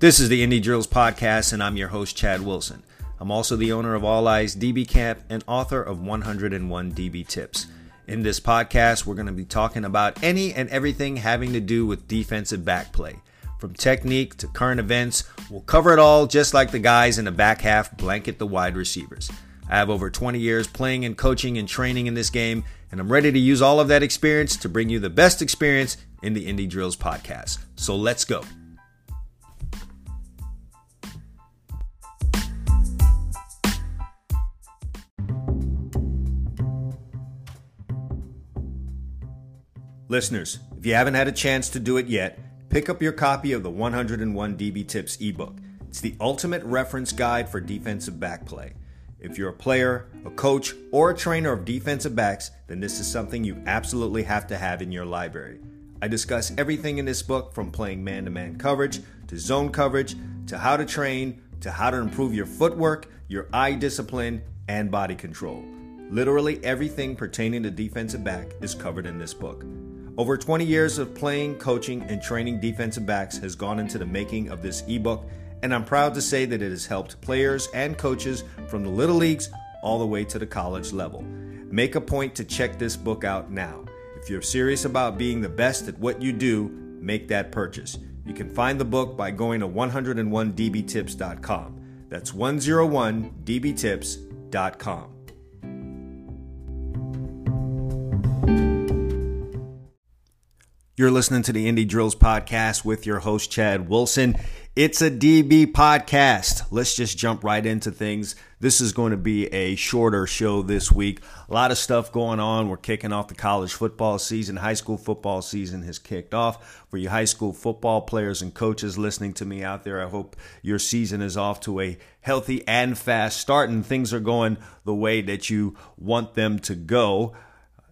This is the Indie Drills Podcast, and I'm your host, Chad Wilson. I'm also the owner of All Eyes DB Camp and author of 101 DB Tips. In this podcast, we're going to be talking about any and everything having to do with defensive back play. From technique to current events, we'll cover it all just like the guys in the back half blanket the wide receivers. I have over 20 years playing and coaching and training in this game, and I'm ready to use all of that experience to bring you the best experience in the Indie Drills podcast. So let's go. Listeners, if you haven't had a chance to do it yet, pick up your copy of the 101 DB Tips ebook. It's the ultimate reference guide for defensive back play. If you're a player, a coach, or a trainer of defensive backs, then this is something you absolutely have to have in your library. I discuss everything in this book from playing man to man coverage to zone coverage to how to train to how to improve your footwork, your eye discipline, and body control. Literally everything pertaining to defensive back is covered in this book. Over 20 years of playing, coaching, and training defensive backs has gone into the making of this ebook, and I'm proud to say that it has helped players and coaches from the little leagues all the way to the college level. Make a point to check this book out now. If you're serious about being the best at what you do, make that purchase. You can find the book by going to 101dbtips.com. That's 101dbtips.com. You're listening to the Indie Drills podcast with your host, Chad Wilson. It's a DB podcast. Let's just jump right into things. This is going to be a shorter show this week. A lot of stuff going on. We're kicking off the college football season. High school football season has kicked off. For you high school football players and coaches listening to me out there, I hope your season is off to a healthy and fast start and things are going the way that you want them to go.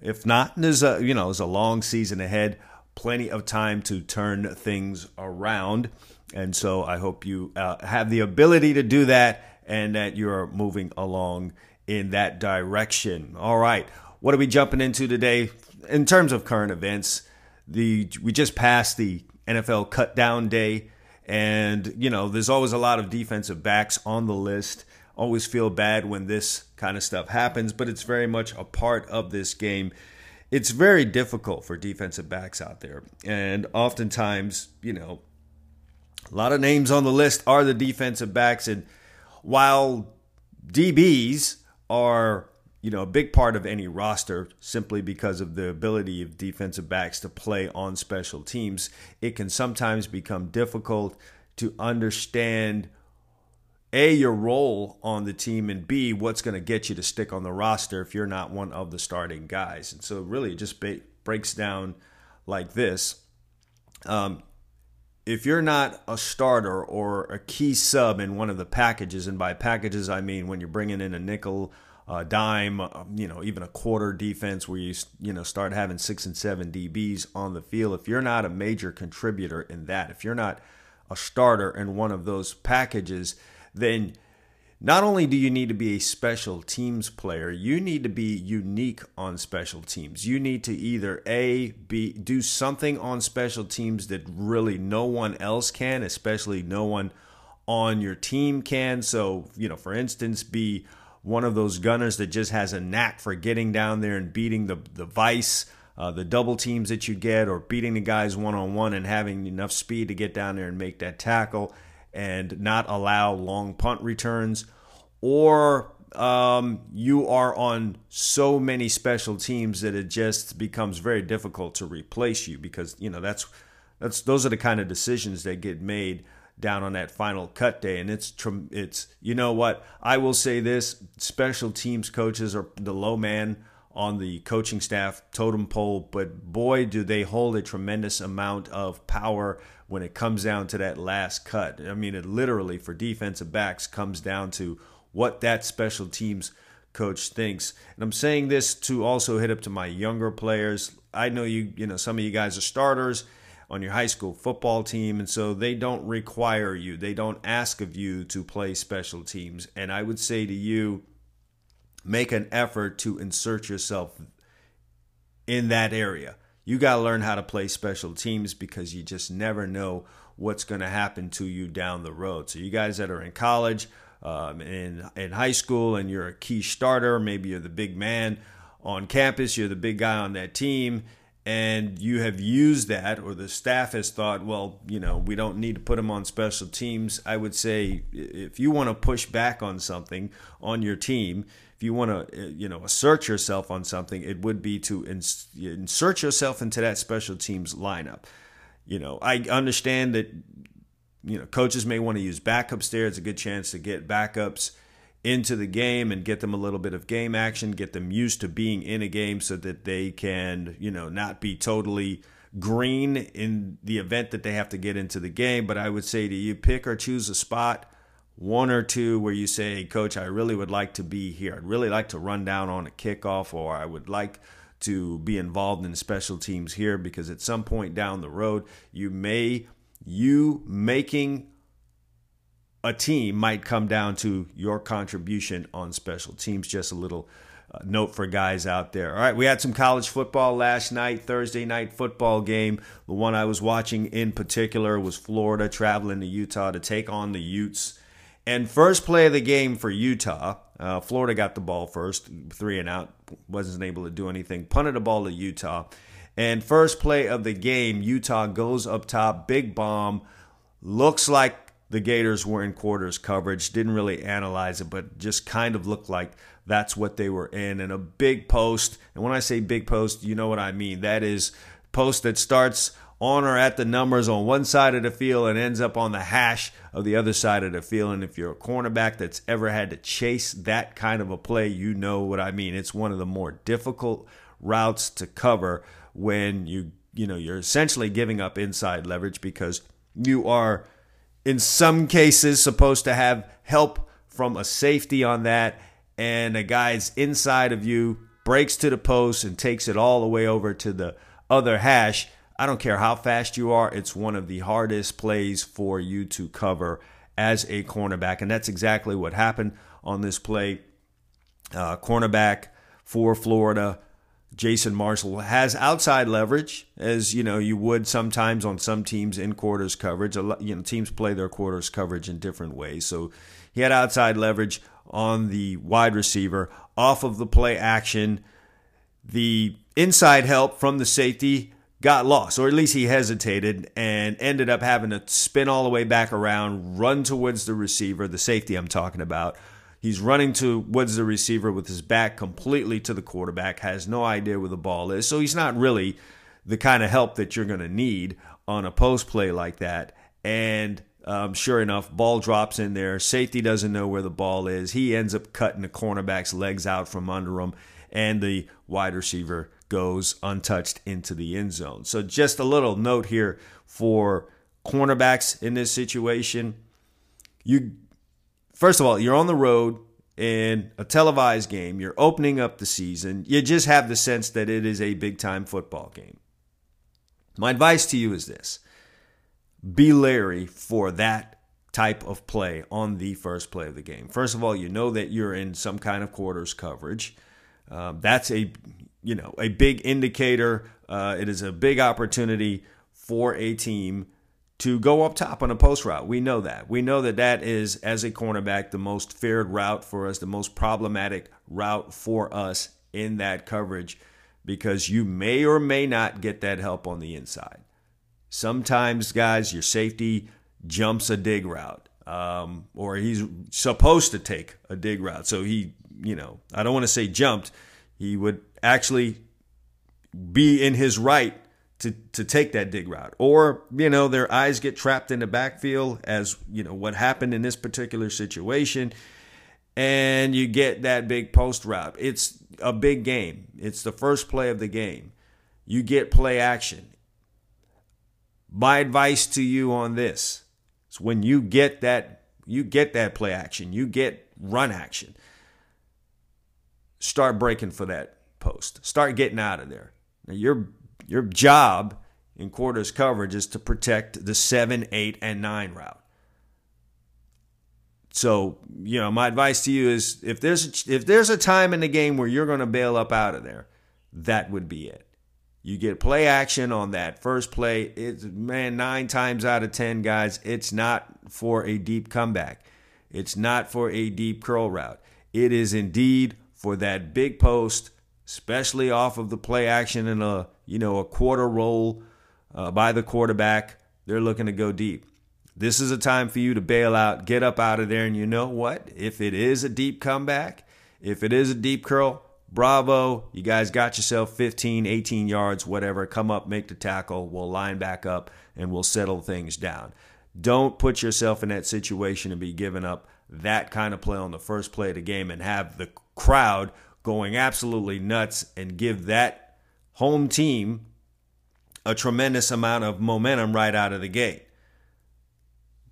If not, there's a you know, there's a long season ahead plenty of time to turn things around. And so I hope you uh, have the ability to do that and that you're moving along in that direction. All right. What are we jumping into today? In terms of current events, the we just passed the NFL cut down day and you know, there's always a lot of defensive backs on the list. Always feel bad when this kind of stuff happens, but it's very much a part of this game it's very difficult for defensive backs out there. And oftentimes, you know, a lot of names on the list are the defensive backs. And while DBs are, you know, a big part of any roster simply because of the ability of defensive backs to play on special teams, it can sometimes become difficult to understand a your role on the team and b what's going to get you to stick on the roster if you're not one of the starting guys. And so really it just ba- breaks down like this. Um, if you're not a starter or a key sub in one of the packages and by packages i mean when you're bringing in a nickel a dime uh, you know even a quarter defense where you you know start having six and seven dbs on the field if you're not a major contributor in that if you're not a starter in one of those packages then not only do you need to be a special teams player, you need to be unique on special teams. You need to either A, be do something on special teams that really no one else can, especially no one on your team can. So, you know, for instance, be one of those gunners that just has a knack for getting down there and beating the the vice, uh, the double teams that you get, or beating the guys one on one and having enough speed to get down there and make that tackle and not allow long punt returns, or um, you are on so many special teams that it just becomes very difficult to replace you because you know that's that's those are the kind of decisions that get made down on that final cut day. And it's it's you know what? I will say this special teams coaches are the low man on the coaching staff totem pole but boy do they hold a tremendous amount of power when it comes down to that last cut. I mean, it literally for defensive backs comes down to what that special teams coach thinks. And I'm saying this to also hit up to my younger players. I know you, you know, some of you guys are starters on your high school football team, and so they don't require you, they don't ask of you to play special teams. And I would say to you, make an effort to insert yourself in that area You got to learn how to play special teams because you just never know what's going to happen to you down the road. So, you guys that are in college, um, in in high school, and you're a key starter, maybe you're the big man on campus, you're the big guy on that team, and you have used that, or the staff has thought, well, you know, we don't need to put them on special teams. I would say if you want to push back on something on your team, if you want to, uh, you know, assert yourself on something, it would be to ins- insert yourself into that special teams lineup. You know, I understand that, you know, coaches may want to use backups there. It's a good chance to get backups into the game and get them a little bit of game action, get them used to being in a game so that they can, you know, not be totally green in the event that they have to get into the game. But I would say to you, pick or choose a spot one or two where you say, Coach, I really would like to be here. I'd really like to run down on a kickoff, or I would like to be involved in special teams here because at some point down the road, you may, you making a team might come down to your contribution on special teams. Just a little uh, note for guys out there. All right, we had some college football last night, Thursday night football game. The one I was watching in particular was Florida traveling to Utah to take on the Utes. And first play of the game for Utah, uh, Florida got the ball first, three and out, wasn't able to do anything, punted the ball to Utah. And first play of the game, Utah goes up top, big bomb. Looks like the Gators were in quarters coverage. Didn't really analyze it, but just kind of looked like that's what they were in. And a big post. And when I say big post, you know what I mean. That is post that starts on or at the numbers on one side of the field and ends up on the hash of the other side of the field. And if you're a cornerback that's ever had to chase that kind of a play, you know what I mean. It's one of the more difficult routes to cover when you you know you're essentially giving up inside leverage because you are in some cases supposed to have help from a safety on that and a guy's inside of you breaks to the post and takes it all the way over to the other hash I don't care how fast you are, it's one of the hardest plays for you to cover as a cornerback. And that's exactly what happened on this play. Uh, cornerback for Florida, Jason Marshall, has outside leverage, as you know you would sometimes on some teams in quarters coverage. You know, teams play their quarters coverage in different ways. So he had outside leverage on the wide receiver off of the play action. The inside help from the safety got lost, or at least he hesitated and ended up having to spin all the way back around, run towards the receiver, the safety I'm talking about. He's running towards the receiver with his back completely to the quarterback, has no idea where the ball is. So he's not really the kind of help that you're going to need on a post play like that. And um, sure enough, ball drops in there. Safety doesn't know where the ball is. He ends up cutting the cornerback's legs out from under him, and the wide receiver goes untouched into the end zone. So, just a little note here for cornerbacks in this situation. You, first of all, you're on the road in a televised game. You're opening up the season. You just have the sense that it is a big time football game. My advice to you is this be leery for that type of play on the first play of the game. First of all, you know that you're in some kind of quarters coverage. Um, that's a you know a big indicator. Uh, it is a big opportunity for a team to go up top on a post route. We know that. We know that that is, as a cornerback, the most feared route for us, the most problematic route for us in that coverage because you may or may not get that help on the inside. Sometimes, guys, your safety jumps a dig route, um, or he's supposed to take a dig route. So he, you know, I don't want to say jumped. He would actually be in his right to to take that dig route. Or you know their eyes get trapped in the backfield as you know what happened in this particular situation. And you get that big post route. It's a big game. It's the first play of the game. You get play action. My advice to you on this is when you get that you get that play action you get run action start breaking for that post. Start getting out of there. Now, your your job in quarters coverage is to protect the seven, eight, and nine route. So, you know, my advice to you is if there's a, if there's a time in the game where you're going to bail up out of there, that would be it. You get play action on that first play. It's man, nine times out of ten, guys, it's not for a deep comeback. It's not for a deep curl route. It is indeed for that big post, especially off of the play action in a you know a quarter roll uh, by the quarterback. They're looking to go deep. This is a time for you to bail out, get up out of there, and you know what? If it is a deep comeback, if it is a deep curl, bravo. You guys got yourself 15, 18 yards, whatever. Come up, make the tackle. We'll line back up and we'll settle things down. Don't put yourself in that situation and be giving up that kind of play on the first play of the game and have the crowd going absolutely nuts and give that home team a tremendous amount of momentum right out of the gate.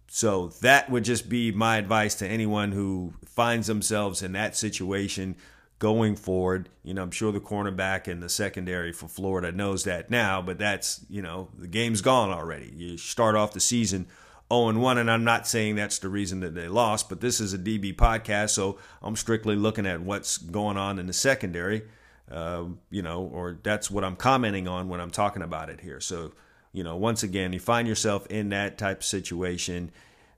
So that would just be my advice to anyone who finds themselves in that situation going forward. You know, I'm sure the cornerback and the secondary for Florida knows that now, but that's, you know, the game's gone already. You start off the season 0 1, and I'm not saying that's the reason that they lost, but this is a DB podcast, so I'm strictly looking at what's going on in the secondary. Uh, you know, or that's what I'm commenting on when I'm talking about it here. So, you know, once again, you find yourself in that type of situation.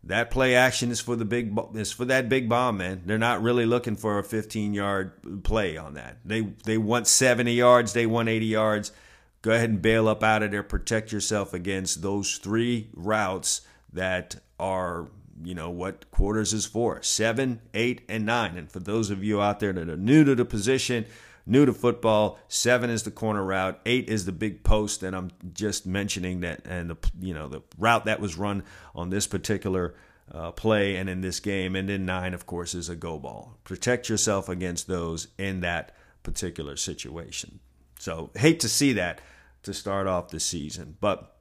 That play action is for the big is for that big bomb, man. They're not really looking for a 15 yard play on that. They they want 70 yards, they want 80 yards. Go ahead and bail up out of there. Protect yourself against those three routes that are you know what quarters is for seven eight and nine and for those of you out there that are new to the position new to football. Seven is the corner route. Eight is the big post, and I'm just mentioning that. And the you know the route that was run on this particular uh, play and in this game, and then nine, of course, is a go ball. Protect yourself against those in that particular situation. So hate to see that to start off the season, but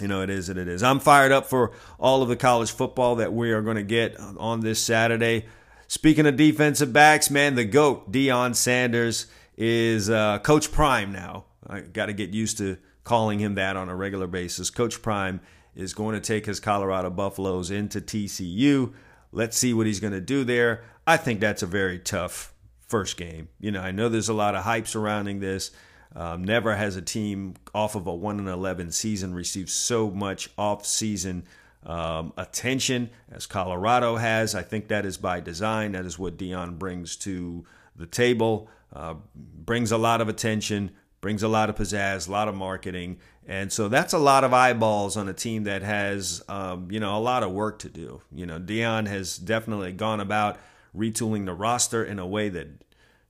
you know, it is it is. I'm fired up for all of the college football that we are going to get on this Saturday. Speaking of defensive backs, man, the GOAT, Deion Sanders, is uh, Coach Prime now. I got to get used to calling him that on a regular basis. Coach Prime is going to take his Colorado Buffaloes into TCU. Let's see what he's going to do there. I think that's a very tough first game. You know, I know there's a lot of hype surrounding this. Um, never has a team off of a 1 and 11 season received so much off season um, attention as Colorado has. I think that is by design. That is what Deion brings to the table. Uh, brings a lot of attention, brings a lot of pizzazz, a lot of marketing, and so that's a lot of eyeballs on a team that has, um, you know, a lot of work to do. You know, Deion has definitely gone about retooling the roster in a way that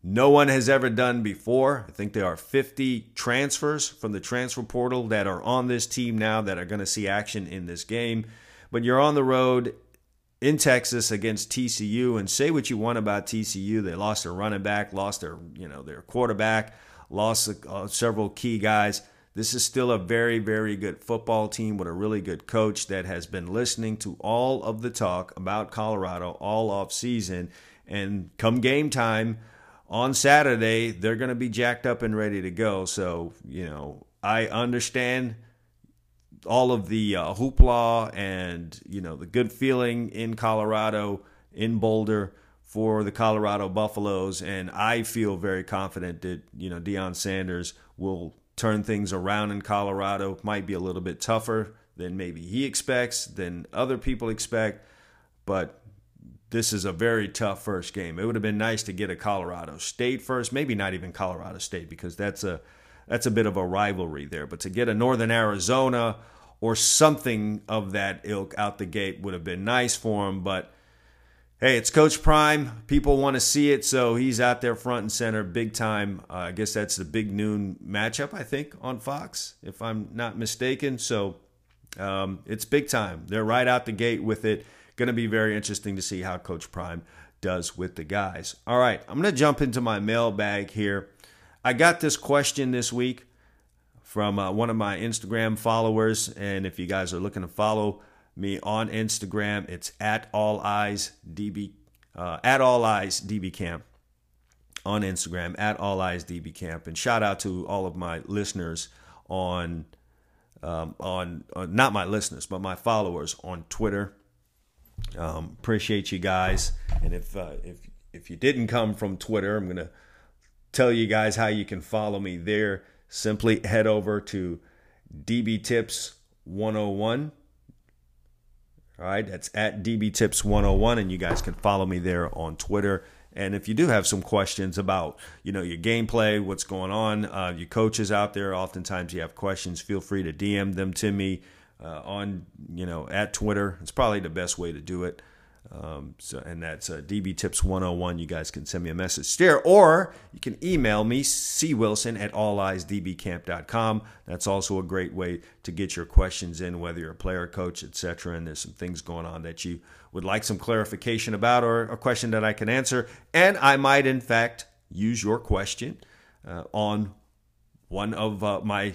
no one has ever done before. I think there are 50 transfers from the transfer portal that are on this team now that are going to see action in this game. But you're on the road in Texas against TCU, and say what you want about TCU. They lost their running back, lost their you know their quarterback, lost uh, several key guys. This is still a very, very good football team with a really good coach that has been listening to all of the talk about Colorado all off season. And come game time on Saturday, they're going to be jacked up and ready to go. So, you know, I understand all of the uh, hoopla and you know the good feeling in Colorado in Boulder for the Colorado Buffaloes, and I feel very confident that you know Deion Sanders will turn things around in Colorado. Might be a little bit tougher than maybe he expects, than other people expect, but this is a very tough first game. It would have been nice to get a Colorado State first, maybe not even Colorado State because that's a that's a bit of a rivalry there. But to get a Northern Arizona or something of that ilk out the gate would have been nice for him. But hey, it's Coach Prime. People want to see it, so he's out there front and center, big time. Uh, I guess that's the big noon matchup, I think, on Fox, if I'm not mistaken. So um, it's big time. They're right out the gate with it. Going to be very interesting to see how Coach Prime does with the guys. All right, I'm going to jump into my mailbag here. I got this question this week from uh, one of my Instagram followers. And if you guys are looking to follow me on Instagram, it's at all eyes DB, uh, at all eyes DB camp on Instagram, at all eyes DB camp. And shout out to all of my listeners on, um, on, on not my listeners, but my followers on Twitter. Um, appreciate you guys. And if, uh, if, if you didn't come from Twitter, I'm to tell you guys how you can follow me there. Simply head over to DB Tips 101. All right, that's at DB Tips 101, and you guys can follow me there on Twitter. And if you do have some questions about, you know, your gameplay, what's going on, uh, your coaches out there, oftentimes you have questions. Feel free to DM them to me uh, on, you know, at Twitter. It's probably the best way to do it. Um, so, and that's uh, DB Tips 101. You guys can send me a message there, or you can email me, cwilson at alleyesdbcamp.com. That's also a great way to get your questions in, whether you're a player, coach, etc. And there's some things going on that you would like some clarification about, or a question that I can answer. And I might, in fact, use your question uh, on one of uh, my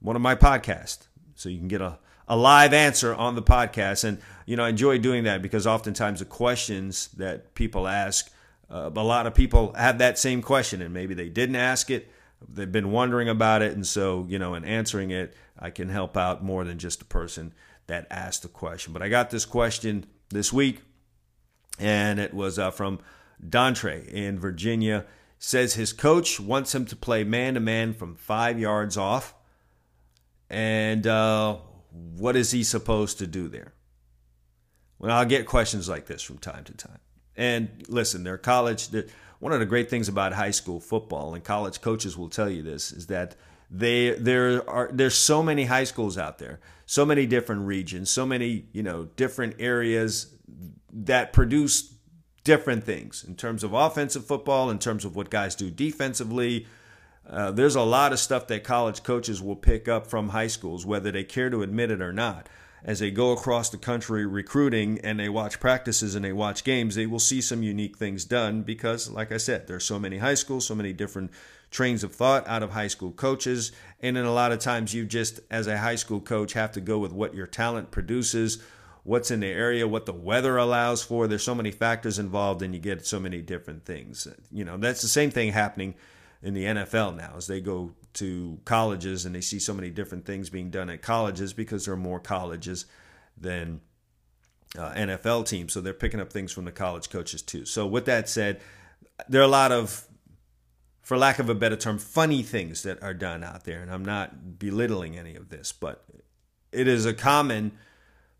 one of my podcasts, so you can get a a live answer on the podcast. And, you know, I enjoy doing that because oftentimes the questions that people ask, uh, a lot of people have that same question and maybe they didn't ask it. They've been wondering about it. And so, you know, in answering it, I can help out more than just the person that asked the question. But I got this question this week, and it was uh, from Dontre in Virginia. Says his coach wants him to play man to man from five yards off. And uh, what is he supposed to do there? Well, I'll get questions like this from time to time. And listen, they're college. They're, one of the great things about high school football, and college coaches will tell you this, is that they there are there's so many high schools out there, so many different regions, so many you know different areas that produce different things in terms of offensive football, in terms of what guys do defensively, uh, there's a lot of stuff that college coaches will pick up from high schools, whether they care to admit it or not. As they go across the country recruiting and they watch practices and they watch games, they will see some unique things done because, like I said, there's so many high schools, so many different trains of thought out of high school coaches. And then a lot of times you just, as a high school coach, have to go with what your talent produces, what's in the area, what the weather allows for. There's so many factors involved, and you get so many different things. You know, that's the same thing happening in the NFL now as they go to colleges and they see so many different things being done at colleges because there are more colleges than uh, NFL teams. So they're picking up things from the college coaches too. So with that said, there are a lot of, for lack of a better term, funny things that are done out there. And I'm not belittling any of this, but it is a common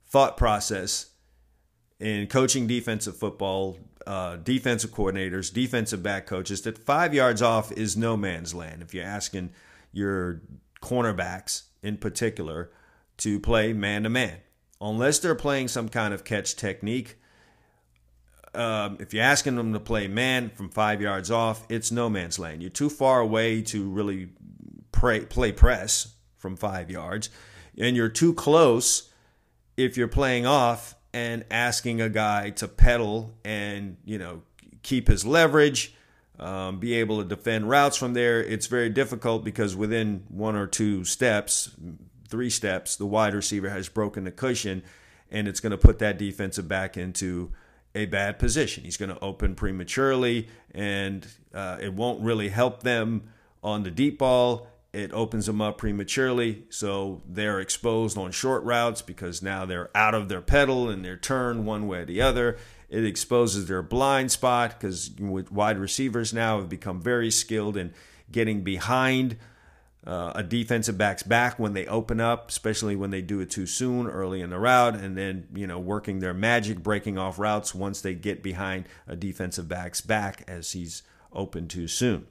thought process in coaching defensive football uh, defensive coordinators, defensive back coaches that five yards off is no man's land. If you're asking your cornerbacks in particular to play man to man, unless they're playing some kind of catch technique. Um, if you're asking them to play man from five yards off, it's no man's land. You're too far away to really pray, play press from five yards, and you're too close if you're playing off and asking a guy to pedal and you know keep his leverage, um, be able to defend routes from there. It's very difficult because within one or two steps, three steps, the wide receiver has broken the cushion, and it's going to put that defensive back into a bad position. He's going to open prematurely, and uh, it won't really help them on the deep ball it opens them up prematurely so they're exposed on short routes because now they're out of their pedal and their turn one way or the other it exposes their blind spot because wide receivers now have become very skilled in getting behind uh, a defensive back's back when they open up, especially when they do it too soon early in the route, and then you know working their magic, breaking off routes once they get behind a defensive back's back as he's open too soon.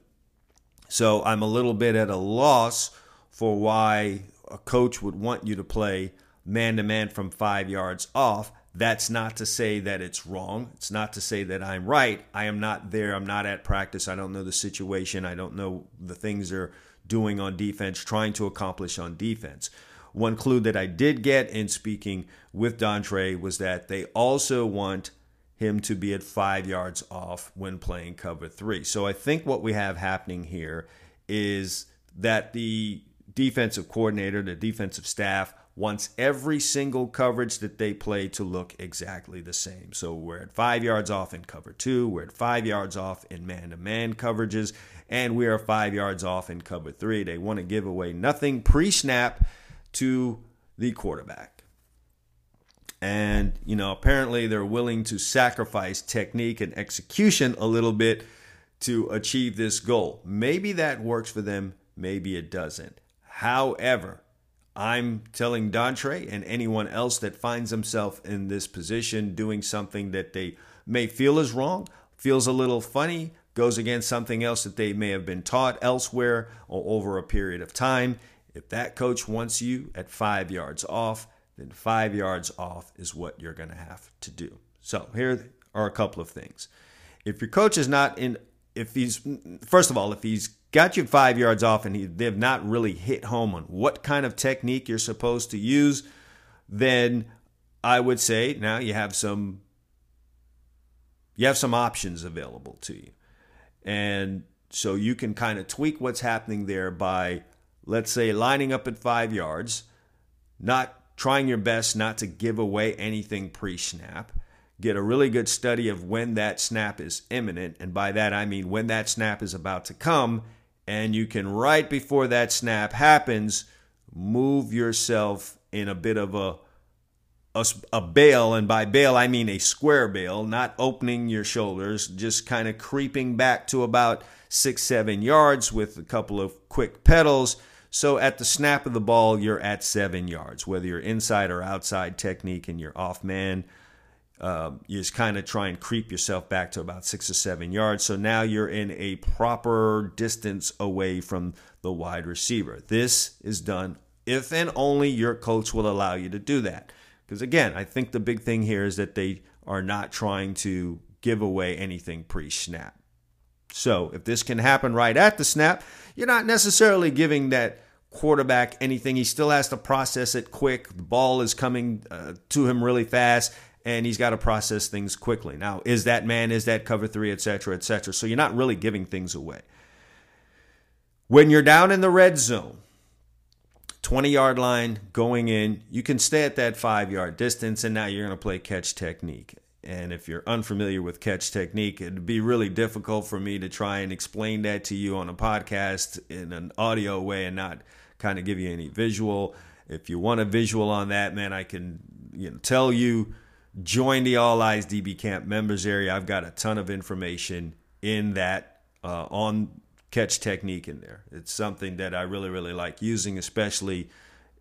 So I'm a little bit at a loss for why a coach would want you to play man to man from five yards off. That's not to say that it's wrong. It's not to say that I'm right. I am not there. I'm not at practice. I don't know the situation. I don't know the things they're doing on defense, trying to accomplish on defense. One clue that I did get in speaking with Dontre was that they also want him to be at five yards off when playing cover three. So I think what we have happening here is that the defensive coordinator, the defensive staff, wants every single coverage that they play to look exactly the same. So we're at five yards off in cover two, we're at five yards off in man to man coverages, and we are five yards off in cover three. They want to give away nothing pre snap to the quarterback. And, you know, apparently they're willing to sacrifice technique and execution a little bit to achieve this goal. Maybe that works for them, maybe it doesn't. However, I'm telling Dontre and anyone else that finds himself in this position doing something that they may feel is wrong, feels a little funny, goes against something else that they may have been taught elsewhere or over a period of time. If that coach wants you at five yards off, then five yards off is what you're going to have to do. So here are a couple of things. If your coach is not in, if he's, first of all, if he's got you five yards off and he, they've not really hit home on what kind of technique you're supposed to use, then I would say now you have some you have some options available to you. And so you can kind of tweak what's happening there by, let's say, lining up at five yards, not trying your best not to give away anything pre snap. Get a really good study of when that snap is imminent. And by that, I mean when that snap is about to come. And you can, right before that snap happens, move yourself in a bit of a a, a bail, and by bail I mean a square bail, not opening your shoulders, just kind of creeping back to about six, seven yards with a couple of quick pedals. So at the snap of the ball, you're at seven yards, whether you're inside or outside technique and you're off man. Um, you just kind of try and creep yourself back to about six or seven yards. So now you're in a proper distance away from the wide receiver. This is done if and only your coach will allow you to do that. Because again, I think the big thing here is that they are not trying to give away anything pre snap. So if this can happen right at the snap, you're not necessarily giving that quarterback anything. He still has to process it quick. The ball is coming uh, to him really fast, and he's got to process things quickly. Now, is that man, is that cover three, et cetera, et cetera. So you're not really giving things away. When you're down in the red zone, 20 yard line going in, you can stay at that five yard distance, and now you're going to play catch technique. And if you're unfamiliar with catch technique, it'd be really difficult for me to try and explain that to you on a podcast in an audio way and not kind of give you any visual. If you want a visual on that, man, I can you know, tell you join the All Eyes DB Camp members area. I've got a ton of information in that uh, on catch technique in there. It's something that I really, really like using, especially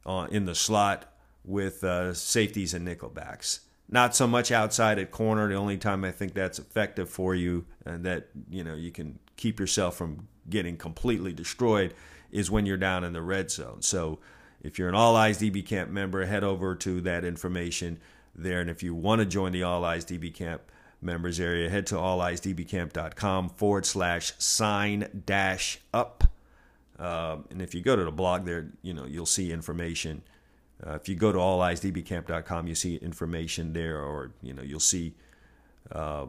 uh, in the slot with uh, safeties and nickelbacks. Not so much outside at corner. The only time I think that's effective for you and that you know you can keep yourself from getting completely destroyed is when you're down in the red zone. So if you're an All Eyes DB Camp member, head over to that information there. And if you want to join the All Eyes DB Camp members area, head to alleyesdbcamp.com forward slash sign dash up. Uh, and if you go to the blog there, you know, you'll see information. Uh, if you go to alleyesdbcamp.com, you see information there, or, you know, you'll see uh,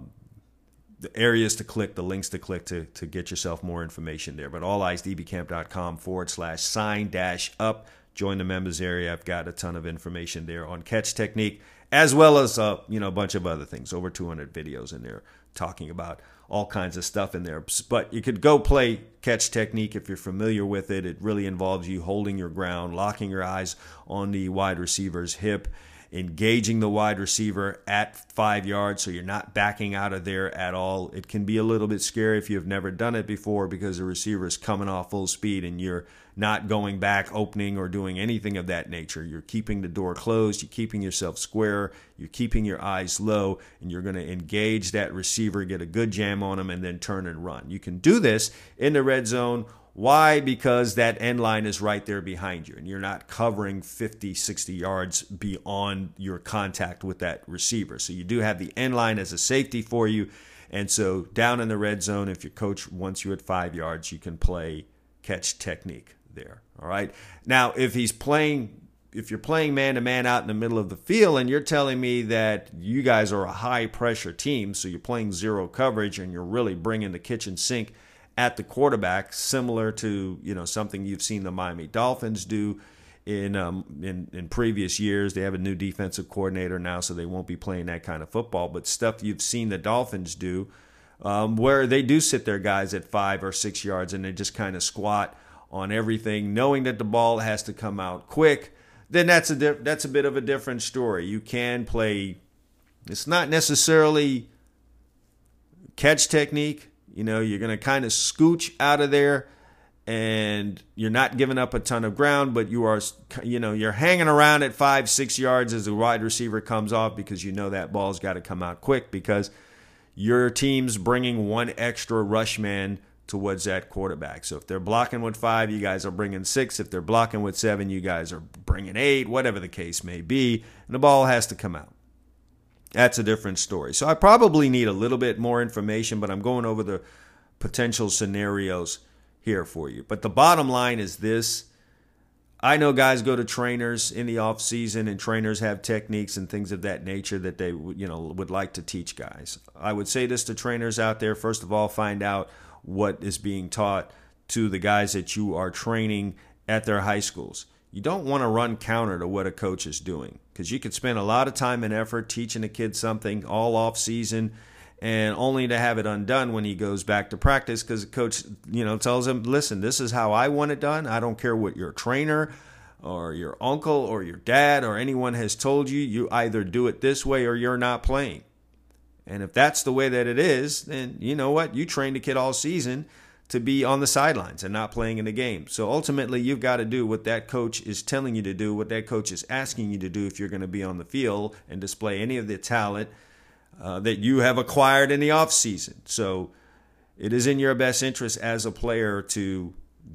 the areas to click, the links to click to, to get yourself more information there. But alleyesdbcamp.com forward slash sign dash up. Join the members area. I've got a ton of information there on catch technique as well as uh, you know a bunch of other things. Over 200 videos in there talking about all kinds of stuff in there. But you could go play catch technique if you're familiar with it. It really involves you holding your ground, locking your eyes on the wide receiver's hip, engaging the wide receiver at five yards so you're not backing out of there at all. It can be a little bit scary if you've never done it before because the receiver is coming off full speed and you're not going back, opening, or doing anything of that nature. You're keeping the door closed, you're keeping yourself square, you're keeping your eyes low, and you're going to engage that receiver, get a good jam on him, and then turn and run. You can do this in the red zone why? Because that end line is right there behind you, and you're not covering 50, 60 yards beyond your contact with that receiver. So you do have the end line as a safety for you. And so down in the red zone, if your coach wants you at five yards, you can play catch technique there. All right. Now, if he's playing, if you're playing man to man out in the middle of the field and you're telling me that you guys are a high pressure team, so you're playing zero coverage and you're really bringing the kitchen sink at the quarterback, similar to you know something you've seen the Miami Dolphins do in um, in in previous years. They have a new defensive coordinator now, so they won't be playing that kind of football. But stuff you've seen the Dolphins do, um, where they do sit their guys at five or six yards and they just kind of squat on everything, knowing that the ball has to come out quick. Then that's a di- that's a bit of a different story. You can play. It's not necessarily catch technique You know, you're going to kind of scooch out of there and you're not giving up a ton of ground, but you are, you know, you're hanging around at five, six yards as the wide receiver comes off because you know that ball's got to come out quick because your team's bringing one extra rush man towards that quarterback. So if they're blocking with five, you guys are bringing six. If they're blocking with seven, you guys are bringing eight, whatever the case may be. And the ball has to come out. That's a different story. So I probably need a little bit more information, but I'm going over the potential scenarios here for you. But the bottom line is this. I know guys go to trainers in the off season and trainers have techniques and things of that nature that they you know would like to teach guys. I would say this to trainers out there first of all find out what is being taught to the guys that you are training at their high schools. You don't want to run counter to what a coach is doing because you could spend a lot of time and effort teaching a kid something all off season and only to have it undone when he goes back to practice because the coach, you know, tells him, "Listen, this is how I want it done. I don't care what your trainer or your uncle or your dad or anyone has told you. You either do it this way or you're not playing." And if that's the way that it is, then you know what? You trained a kid all season to be on the sidelines and not playing in the game. So ultimately, you've got to do what that coach is telling you to do, what that coach is asking you to do if you're going to be on the field and display any of the talent uh, that you have acquired in the offseason. So it is in your best interest as a player to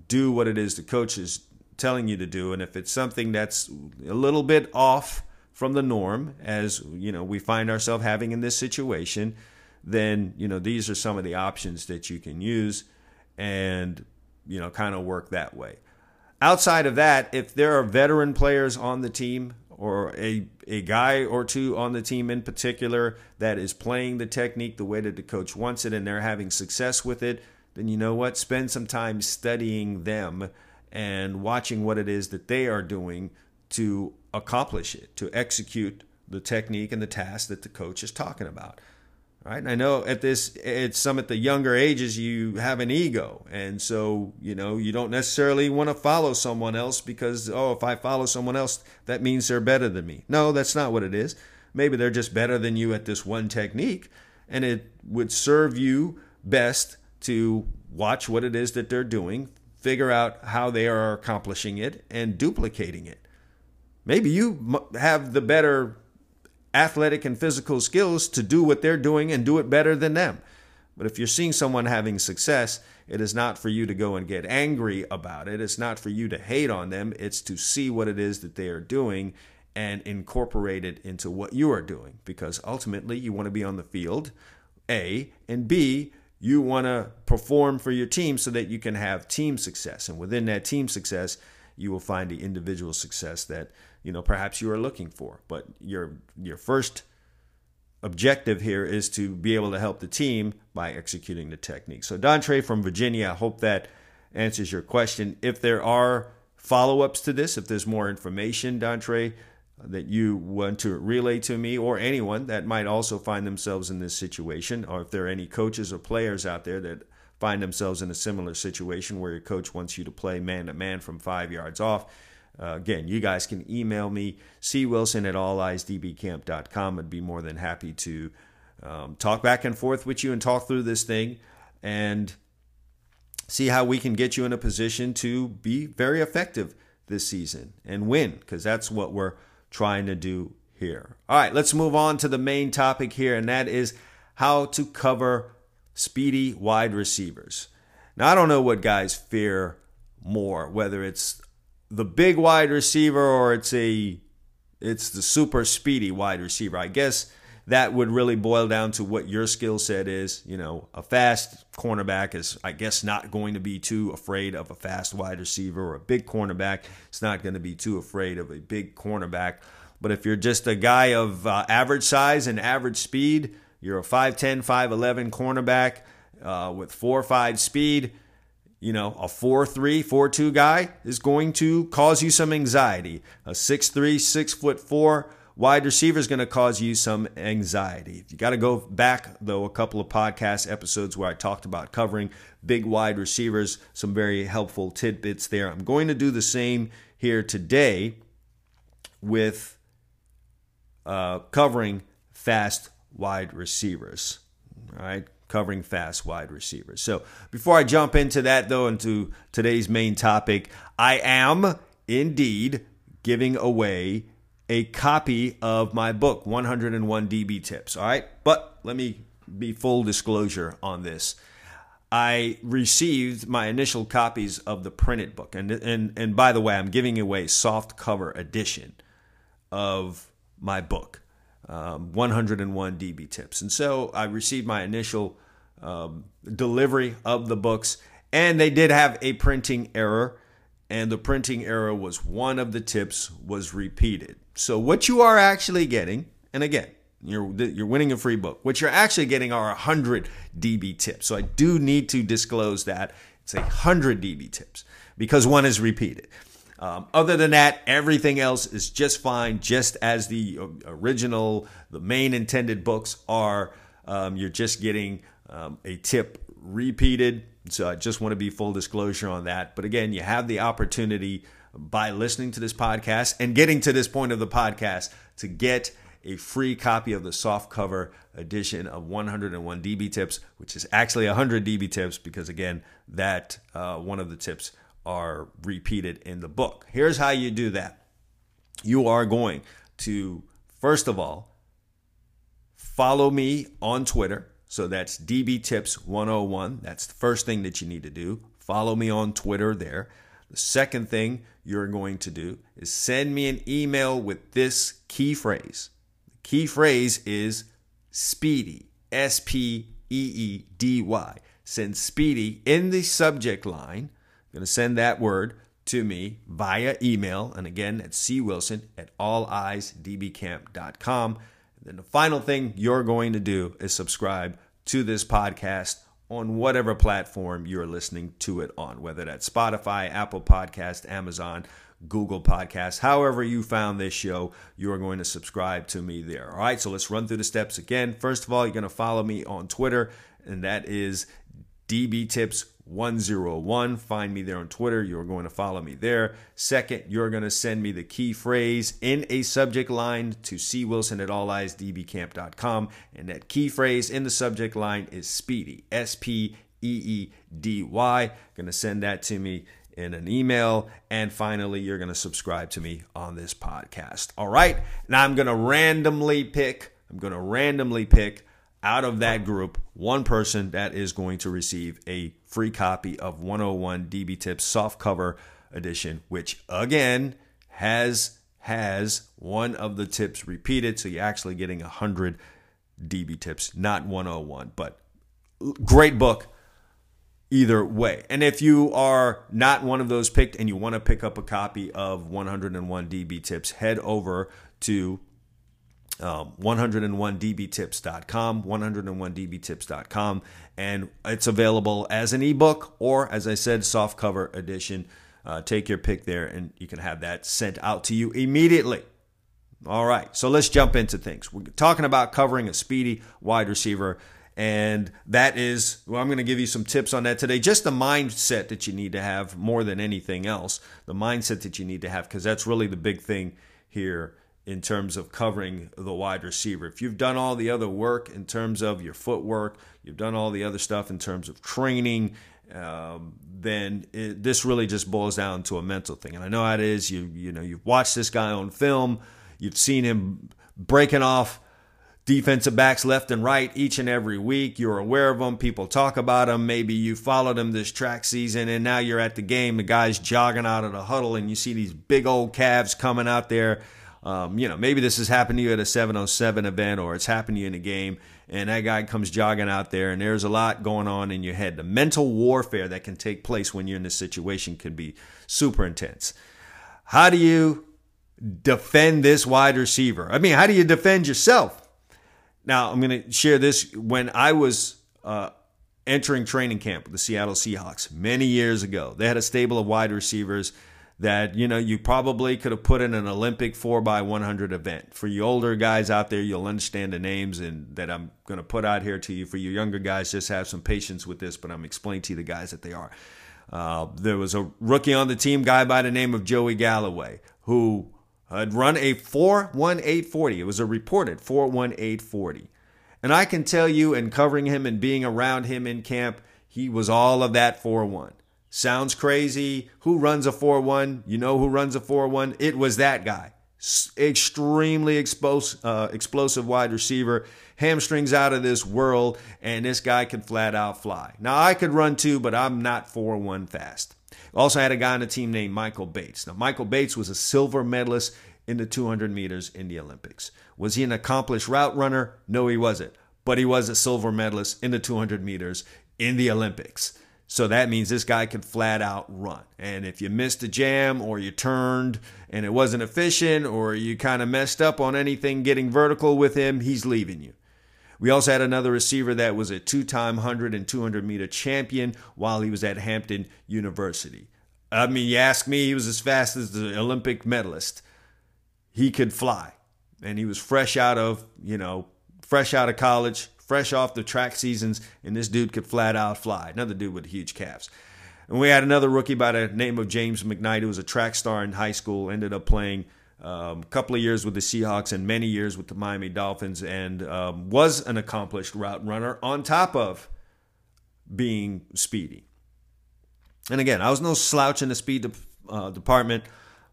do what it is the coach is telling you to do. And if it's something that's a little bit off from the norm, as you know, we find ourselves having in this situation, then you know these are some of the options that you can use and you know kind of work that way. Outside of that, if there are veteran players on the team or a a guy or two on the team in particular that is playing the technique the way that the coach wants it and they're having success with it, then you know what? Spend some time studying them and watching what it is that they are doing to accomplish it, to execute the technique and the task that the coach is talking about right? And I know at this at some at the younger ages you have an ego, and so you know you don't necessarily want to follow someone else because oh if I follow someone else that means they're better than me. No, that's not what it is. Maybe they're just better than you at this one technique, and it would serve you best to watch what it is that they're doing, figure out how they are accomplishing it, and duplicating it. Maybe you have the better athletic and physical skills to do what they're doing and do it better than them. But if you're seeing someone having success, it is not for you to go and get angry about it. It's not for you to hate on them. It's to see what it is that they are doing and incorporate it into what you are doing. Because ultimately, you want to be on the field, A, and B, you want to perform for your team so that you can have team success. And within that team success, you will find the individual success that you know perhaps you are looking for. But your your first objective here is to be able to help the team by executing the technique. So Dontre from Virginia, I hope that answers your question. If there are follow-ups to this, if there's more information, Dontre, that you want to relay to me or anyone that might also find themselves in this situation, or if there are any coaches or players out there that find themselves in a similar situation where your coach wants you to play man to man from five yards off. Uh, again, you guys can email me, cwilson at alleyesdbcamp.com. I'd be more than happy to um, talk back and forth with you and talk through this thing and see how we can get you in a position to be very effective this season and win, because that's what we're trying to do here. All right, let's move on to the main topic here, and that is how to cover speedy wide receivers. Now, I don't know what guys fear more, whether it's the big wide receiver or it's a it's the super speedy wide receiver. I guess that would really boil down to what your skill set is. You know, a fast cornerback is, I guess, not going to be too afraid of a fast wide receiver, or a big cornerback It's not going to be too afraid of a big cornerback. But if you're just a guy of uh, average size and average speed, you're a 5'10, 5'11 cornerback uh, with 4 5 speed. You know, a 4 3, 4 2 guy is going to cause you some anxiety. A 6 3, 6 foot 4 wide receiver is going to cause you some anxiety. You got to go back, though, a couple of podcast episodes where I talked about covering big wide receivers, some very helpful tidbits there. I'm going to do the same here today with uh, covering fast wide receivers. All right, covering fast wide receivers. So before I jump into that, though, into today's main topic, I am indeed giving away a copy of my book, 101 DB Tips. All right. But let me be full disclosure on this. I received my initial copies of the printed book, and and and by the way, I'm giving away soft cover edition of my book, um, 101 DB Tips, and so I received my initial um, delivery of the books, and they did have a printing error, and the printing error was one of the tips was repeated. So what you are actually getting, and again, you're you're winning a free book. What you're actually getting are 100 DB tips. So I do need to disclose that it's 100 DB tips because one is repeated. Um, other than that, everything else is just fine, just as the original, the main intended books are. Um, you're just getting um, a tip repeated. So I just want to be full disclosure on that. But again, you have the opportunity by listening to this podcast and getting to this point of the podcast to get a free copy of the soft cover edition of 101 DB tips, which is actually 100 DB tips because, again, that uh, one of the tips are repeated in the book. Here's how you do that you are going to, first of all, follow me on Twitter. So that's DB Tips 101. That's the first thing that you need to do. Follow me on Twitter there. The second thing you're going to do is send me an email with this key phrase. The key phrase is speedy. S P E E D Y. Send speedy in the subject line. I'm going to send that word to me via email. And again, at cwilson at alleyesdbcamp.com. Then the final thing you're going to do is subscribe to this podcast on whatever platform you're listening to it on, whether that's Spotify, Apple Podcast, Amazon, Google Podcast, however you found this show, you are going to subscribe to me there. All right, so let's run through the steps again. First of all, you're going to follow me on Twitter, and that is DB Tips 101. Find me there on Twitter. You're going to follow me there. Second, you're going to send me the key phrase in a subject line to C Wilson at alleyesdbcamp.com. And that key phrase in the subject line is Speedy. S P E E D Y. Going to send that to me in an email. And finally, you're going to subscribe to me on this podcast. All right. Now I'm going to randomly pick, I'm going to randomly pick out of that group one person that is going to receive a free copy of 101 DB Tips soft cover edition, which again has has one of the tips repeated. So you're actually getting 100 DB tips, not 101. But great book either way. And if you are not one of those picked and you want to pick up a copy of 101 DB Tips, head over to um, 101dbtips.com, 101dbtips.com, and it's available as an ebook or, as I said, soft cover edition. Uh, take your pick there, and you can have that sent out to you immediately. All right, so let's jump into things. We're talking about covering a speedy wide receiver and that is, well, I'm going to give you some tips on that today. Just the mindset that you need to have more than anything else. The mindset that you need to have, because that's really the big thing here in terms of covering the wide receiver. If you've done all the other work in terms of your footwork, you've done all the other stuff in terms of training, um, then it, this really just boils down to a mental thing. And I know how it is. You you know you've watched this guy on film, you've seen him breaking off defensive backs left and right each and every week. You're aware of them. People talk about them. Maybe you followed them this track season and now you're at the game. The guy's jogging out of the huddle and you see these big old calves coming out there. Um, you know, maybe this has happened to you at a 707 event or it's happened to you in a game and that guy comes jogging out there and there's a lot going on in your head. The mental warfare that can take place when you're in this situation can be super intense. How do you defend this wide receiver? I mean, how do you defend yourself? Now, I'm going to share this. When I was uh, entering training camp with the Seattle Seahawks many years ago, they had a stable of wide receivers that you know you probably could have put in an Olympic 4x100 event. For you older guys out there, you'll understand the names and that I'm going to put out here to you. For you younger guys, just have some patience with this, but I'm explaining to you the guys that they are. Uh, there was a rookie on the team, guy by the name of Joey Galloway, who had run a 41840. It was a reported 41840. And I can tell you, in covering him and being around him in camp, he was all of that 4 1. Sounds crazy. Who runs a 4 1? You know who runs a 4 1? It was that guy. Extremely explosive, uh, explosive wide receiver, hamstrings out of this world, and this guy can flat out fly. Now, I could run too, but I'm not 4 1 fast. Also had a guy on the team named Michael Bates. Now, Michael Bates was a silver medalist in the 200 meters in the Olympics. Was he an accomplished route runner? No, he wasn't. But he was a silver medalist in the 200 meters in the Olympics. So that means this guy can flat out run. And if you missed a jam or you turned and it wasn't efficient or you kind of messed up on anything getting vertical with him, he's leaving you. We also had another receiver that was a two time 100 and 200 meter champion while he was at Hampton University. I mean, you ask me, he was as fast as the Olympic medalist. He could fly. And he was fresh out of, you know, fresh out of college, fresh off the track seasons, and this dude could flat out fly. Another dude with huge calves. And we had another rookie by the name of James McKnight, who was a track star in high school, ended up playing um, a couple of years with the Seahawks and many years with the Miami Dolphins, and um, was an accomplished route runner on top of being speedy. And again, I was no slouch in the speed de- uh, department,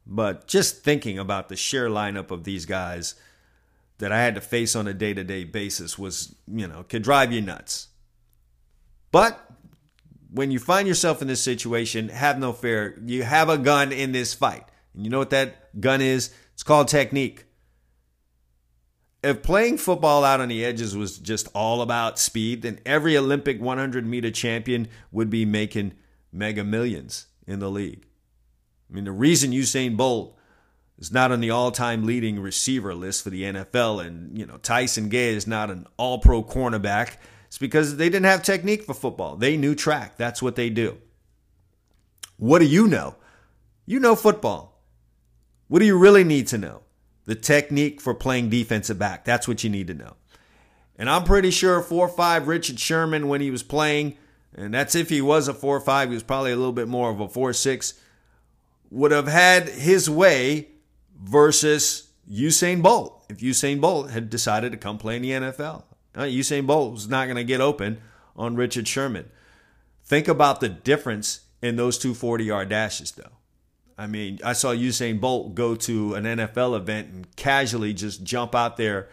but just thinking about the sheer lineup of these guys that I had to face on a day to day basis was, you know, could drive you nuts. But when you find yourself in this situation, have no fear. You have a gun in this fight. And you know what that gun is? It's called technique. If playing football out on the edges was just all about speed, then every Olympic 100 meter champion would be making mega millions in the league. I mean, the reason Usain Bolt is not on the all-time leading receiver list for the NFL, and you know Tyson Gay is not an All-Pro cornerback, it's because they didn't have technique for football. They knew track. That's what they do. What do you know? You know football. What do you really need to know? The technique for playing defensive back. That's what you need to know. And I'm pretty sure 4 5 Richard Sherman, when he was playing, and that's if he was a 4 5, he was probably a little bit more of a 4 6, would have had his way versus Usain Bolt. If Usain Bolt had decided to come play in the NFL, uh, Usain Bolt was not going to get open on Richard Sherman. Think about the difference in those two 40 yard dashes, though. I mean, I saw Usain Bolt go to an NFL event and casually just jump out there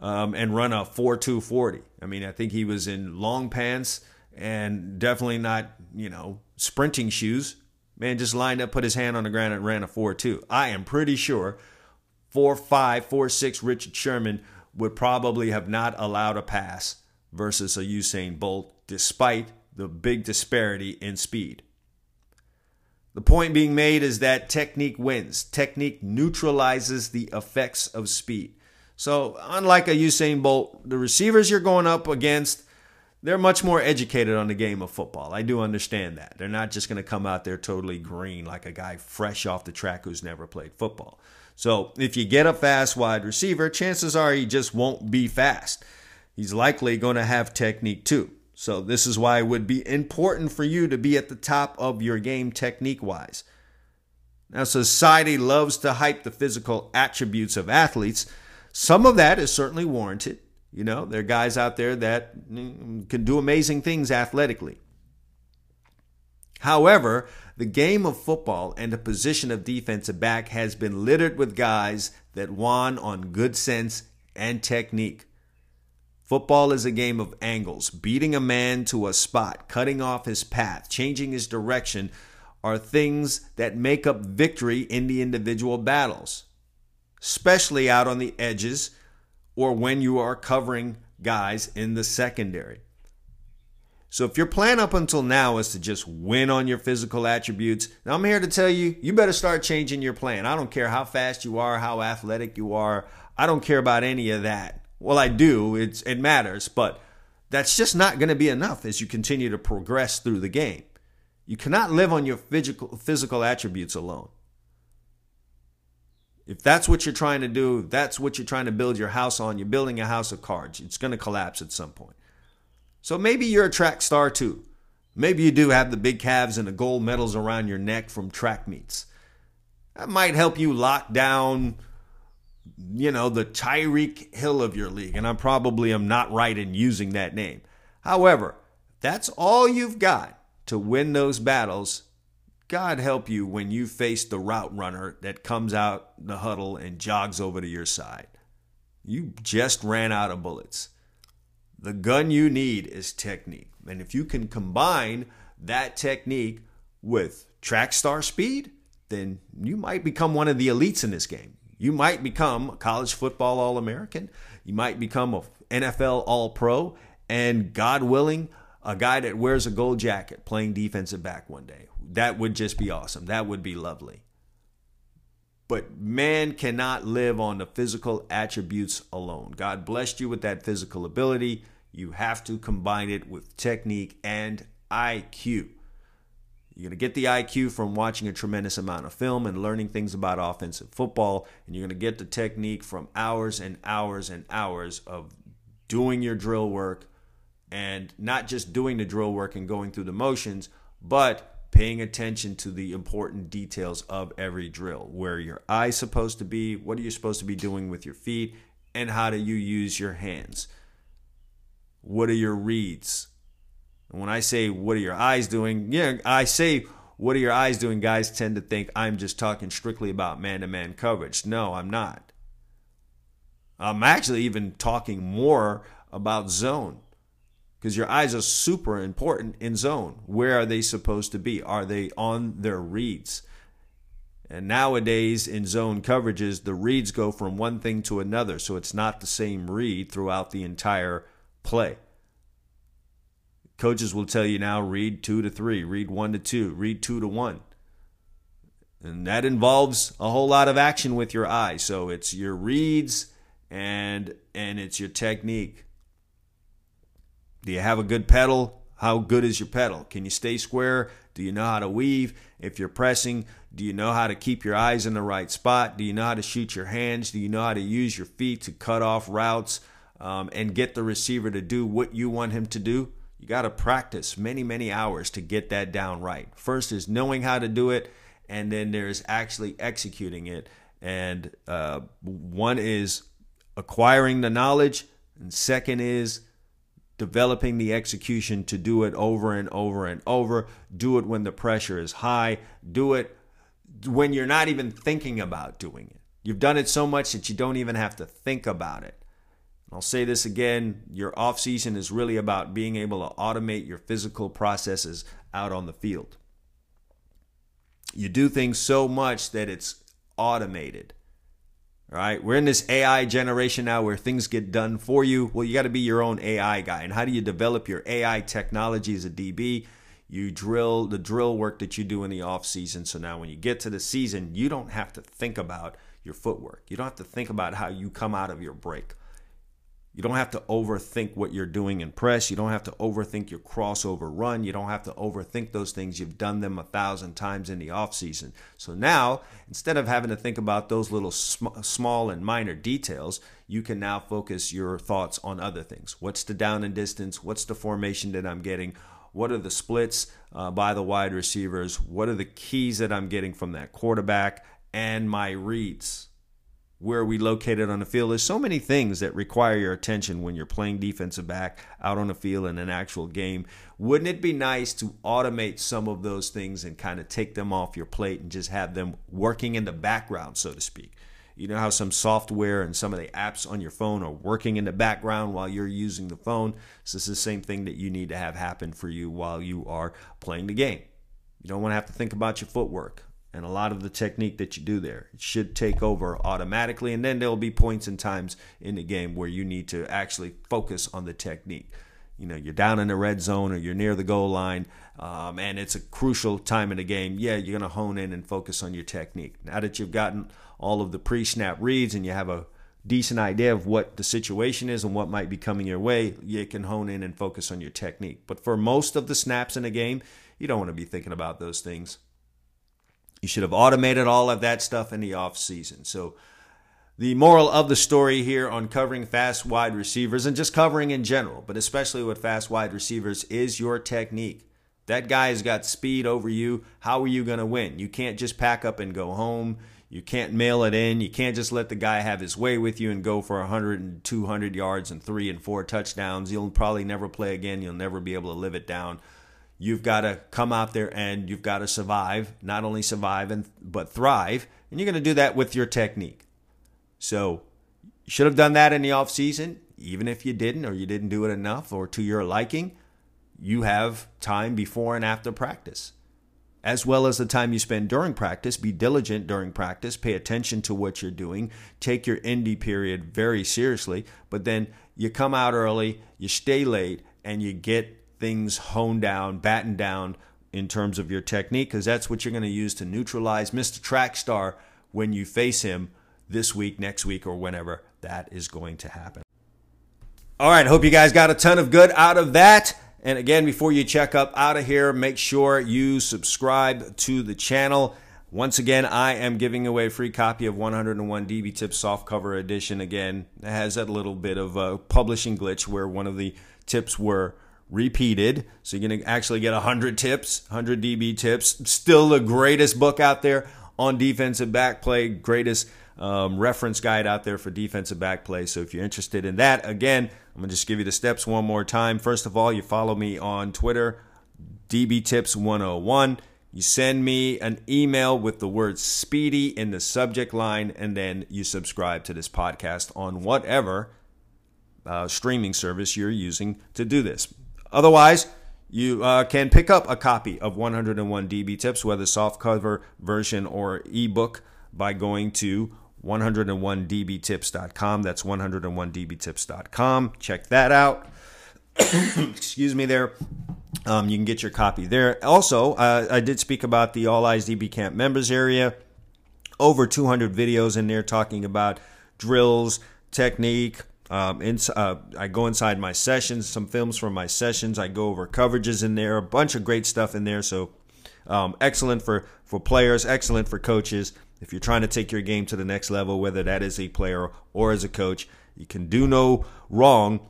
um, and run a 4 2 40. I mean, I think he was in long pants and definitely not, you know, sprinting shoes. Man just lined up, put his hand on the ground, and ran a 4 2. I am pretty sure 4 5, 4 6 Richard Sherman would probably have not allowed a pass versus a Usain Bolt, despite the big disparity in speed. The point being made is that technique wins. Technique neutralizes the effects of speed. So, unlike a Usain Bolt, the receivers you're going up against, they're much more educated on the game of football. I do understand that. They're not just going to come out there totally green like a guy fresh off the track who's never played football. So, if you get a fast wide receiver, chances are he just won't be fast. He's likely going to have technique too. So, this is why it would be important for you to be at the top of your game technique wise. Now, society loves to hype the physical attributes of athletes. Some of that is certainly warranted. You know, there are guys out there that mm, can do amazing things athletically. However, the game of football and the position of defensive back has been littered with guys that won on good sense and technique. Football is a game of angles. Beating a man to a spot, cutting off his path, changing his direction are things that make up victory in the individual battles, especially out on the edges or when you are covering guys in the secondary. So if your plan up until now is to just win on your physical attributes, now I'm here to tell you, you better start changing your plan. I don't care how fast you are, how athletic you are. I don't care about any of that. Well, I do. It's it matters, but that's just not going to be enough as you continue to progress through the game. You cannot live on your physical physical attributes alone. If that's what you're trying to do, that's what you're trying to build your house on, you're building a house of cards. It's going to collapse at some point. So maybe you're a track star too. Maybe you do have the big calves and the gold medals around your neck from track meets. That might help you lock down you know, the Tyreek Hill of your league. And I probably am not right in using that name. However, that's all you've got to win those battles. God help you when you face the route runner that comes out the huddle and jogs over to your side. You just ran out of bullets. The gun you need is technique. And if you can combine that technique with track star speed, then you might become one of the elites in this game. You might become a college football All American. You might become a NFL All Pro. And God willing, a guy that wears a gold jacket playing defensive back one day. That would just be awesome. That would be lovely. But man cannot live on the physical attributes alone. God blessed you with that physical ability. You have to combine it with technique and IQ. You're going to get the IQ from watching a tremendous amount of film and learning things about offensive football. And you're going to get the technique from hours and hours and hours of doing your drill work and not just doing the drill work and going through the motions, but paying attention to the important details of every drill where your eye's supposed to be, what are you supposed to be doing with your feet, and how do you use your hands. What are your reads? And when I say, what are your eyes doing? Yeah, I say, what are your eyes doing? Guys tend to think I'm just talking strictly about man to man coverage. No, I'm not. I'm actually even talking more about zone because your eyes are super important in zone. Where are they supposed to be? Are they on their reads? And nowadays in zone coverages, the reads go from one thing to another, so it's not the same read throughout the entire play. Coaches will tell you now read two to three, read one to two, read two to one. And that involves a whole lot of action with your eyes. So it's your reads and and it's your technique. Do you have a good pedal? How good is your pedal? Can you stay square? Do you know how to weave? If you're pressing, do you know how to keep your eyes in the right spot? Do you know how to shoot your hands? Do you know how to use your feet to cut off routes um, and get the receiver to do what you want him to do? You got to practice many, many hours to get that down right. First is knowing how to do it, and then there's actually executing it. And uh, one is acquiring the knowledge, and second is developing the execution to do it over and over and over. Do it when the pressure is high. Do it when you're not even thinking about doing it. You've done it so much that you don't even have to think about it. I'll say this again your off season is really about being able to automate your physical processes out on the field. You do things so much that it's automated. All right, we're in this AI generation now where things get done for you. Well, you got to be your own AI guy. And how do you develop your AI technology as a DB? You drill the drill work that you do in the off season. So now when you get to the season, you don't have to think about your footwork. You don't have to think about how you come out of your break. You don't have to overthink what you're doing in press. You don't have to overthink your crossover run. You don't have to overthink those things. You've done them a thousand times in the offseason. So now, instead of having to think about those little sm- small and minor details, you can now focus your thoughts on other things. What's the down and distance? What's the formation that I'm getting? What are the splits uh, by the wide receivers? What are the keys that I'm getting from that quarterback? And my reads where we located on the field. There's so many things that require your attention when you're playing defensive back out on the field in an actual game. Wouldn't it be nice to automate some of those things and kind of take them off your plate and just have them working in the background, so to speak? You know how some software and some of the apps on your phone are working in the background while you're using the phone? So this is the same thing that you need to have happen for you while you are playing the game. You don't want to have to think about your footwork and a lot of the technique that you do there. It should take over automatically, and then there'll be points and times in the game where you need to actually focus on the technique. You know, you're down in the red zone or you're near the goal line, um, and it's a crucial time in the game. Yeah, you're going to hone in and focus on your technique. Now that you've gotten all of the pre snap reads and you have a decent idea of what the situation is and what might be coming your way, you can hone in and focus on your technique. But for most of the snaps in a game, you don't want to be thinking about those things. You should have automated all of that stuff in the off season. So the moral of the story here on covering fast wide receivers and just covering in general, but especially with fast wide receivers, is your technique. that guy has got speed over you. How are you going to win? You can't just pack up and go home. You can't mail it in. You can't just let the guy have his way with you and go for 100 and 200 yards and three and four touchdowns. You'll probably never play again. You'll never be able to live it down. You've got to come out there and you've got to survive, not only survive and but thrive. And you're going to do that with your technique. So, you should have done that in the off season, even if you didn't or you didn't do it enough or to your liking. You have time before and after practice as well as the time you spend during practice. Be diligent during practice, pay attention to what you're doing, take your indie period very seriously, but then you come out early, you stay late, and you get things honed down, battened down in terms of your technique, because that's what you're going to use to neutralize Mr. Track Star when you face him this week, next week, or whenever that is going to happen. All right, hope you guys got a ton of good out of that. And again, before you check up out of here, make sure you subscribe to the channel. Once again, I am giving away a free copy of 101 DB Tips Soft Cover Edition. Again, it has that little bit of a publishing glitch where one of the tips were repeated. So you're going to actually get 100 tips, 100 DB tips. Still the greatest book out there on defensive back play, greatest um, reference guide out there for defensive back play. So if you're interested in that, again, I'm going to just give you the steps one more time. First of all, you follow me on Twitter, DBTips101. You send me an email with the word speedy in the subject line, and then you subscribe to this podcast on whatever uh, streaming service you're using to do this. Otherwise, you uh, can pick up a copy of 101 DB Tips, whether softcover version or ebook, by going to 101dbtips.com. That's 101dbtips.com. Check that out. Excuse me there. Um, you can get your copy there. Also, uh, I did speak about the All Eyes DB Camp members area. Over 200 videos in there talking about drills, technique. Um, in, uh, I go inside my sessions, some films from my sessions. I go over coverages in there, a bunch of great stuff in there. So, um, excellent for, for players, excellent for coaches. If you're trying to take your game to the next level, whether that is a player or as a coach, you can do no wrong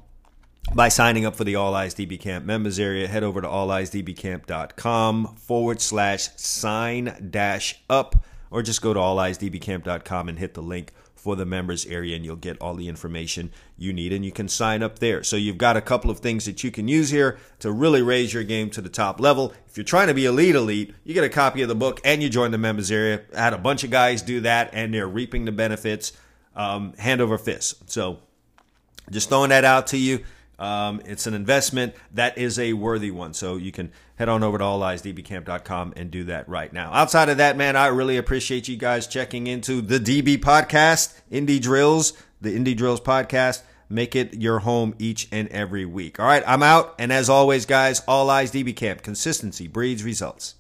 by signing up for the All Eyes DB Camp members area. Head over to alleyesdbcamp.com forward slash sign dash up, or just go to alleyesdbcamp.com and hit the link for the members area and you'll get all the information you need and you can sign up there. So you've got a couple of things that you can use here to really raise your game to the top level. If you're trying to be elite elite, you get a copy of the book and you join the members area. I had a bunch of guys do that and they're reaping the benefits um, hand over fist. So just throwing that out to you. Um, it's an investment that is a worthy one. So you can head on over to alleyesdbcamp.com and do that right now. Outside of that, man, I really appreciate you guys checking into the DB podcast, Indie Drills, the Indie Drills podcast. Make it your home each and every week. All right, I'm out. And as always, guys, All Eyes DB Camp. Consistency breeds results.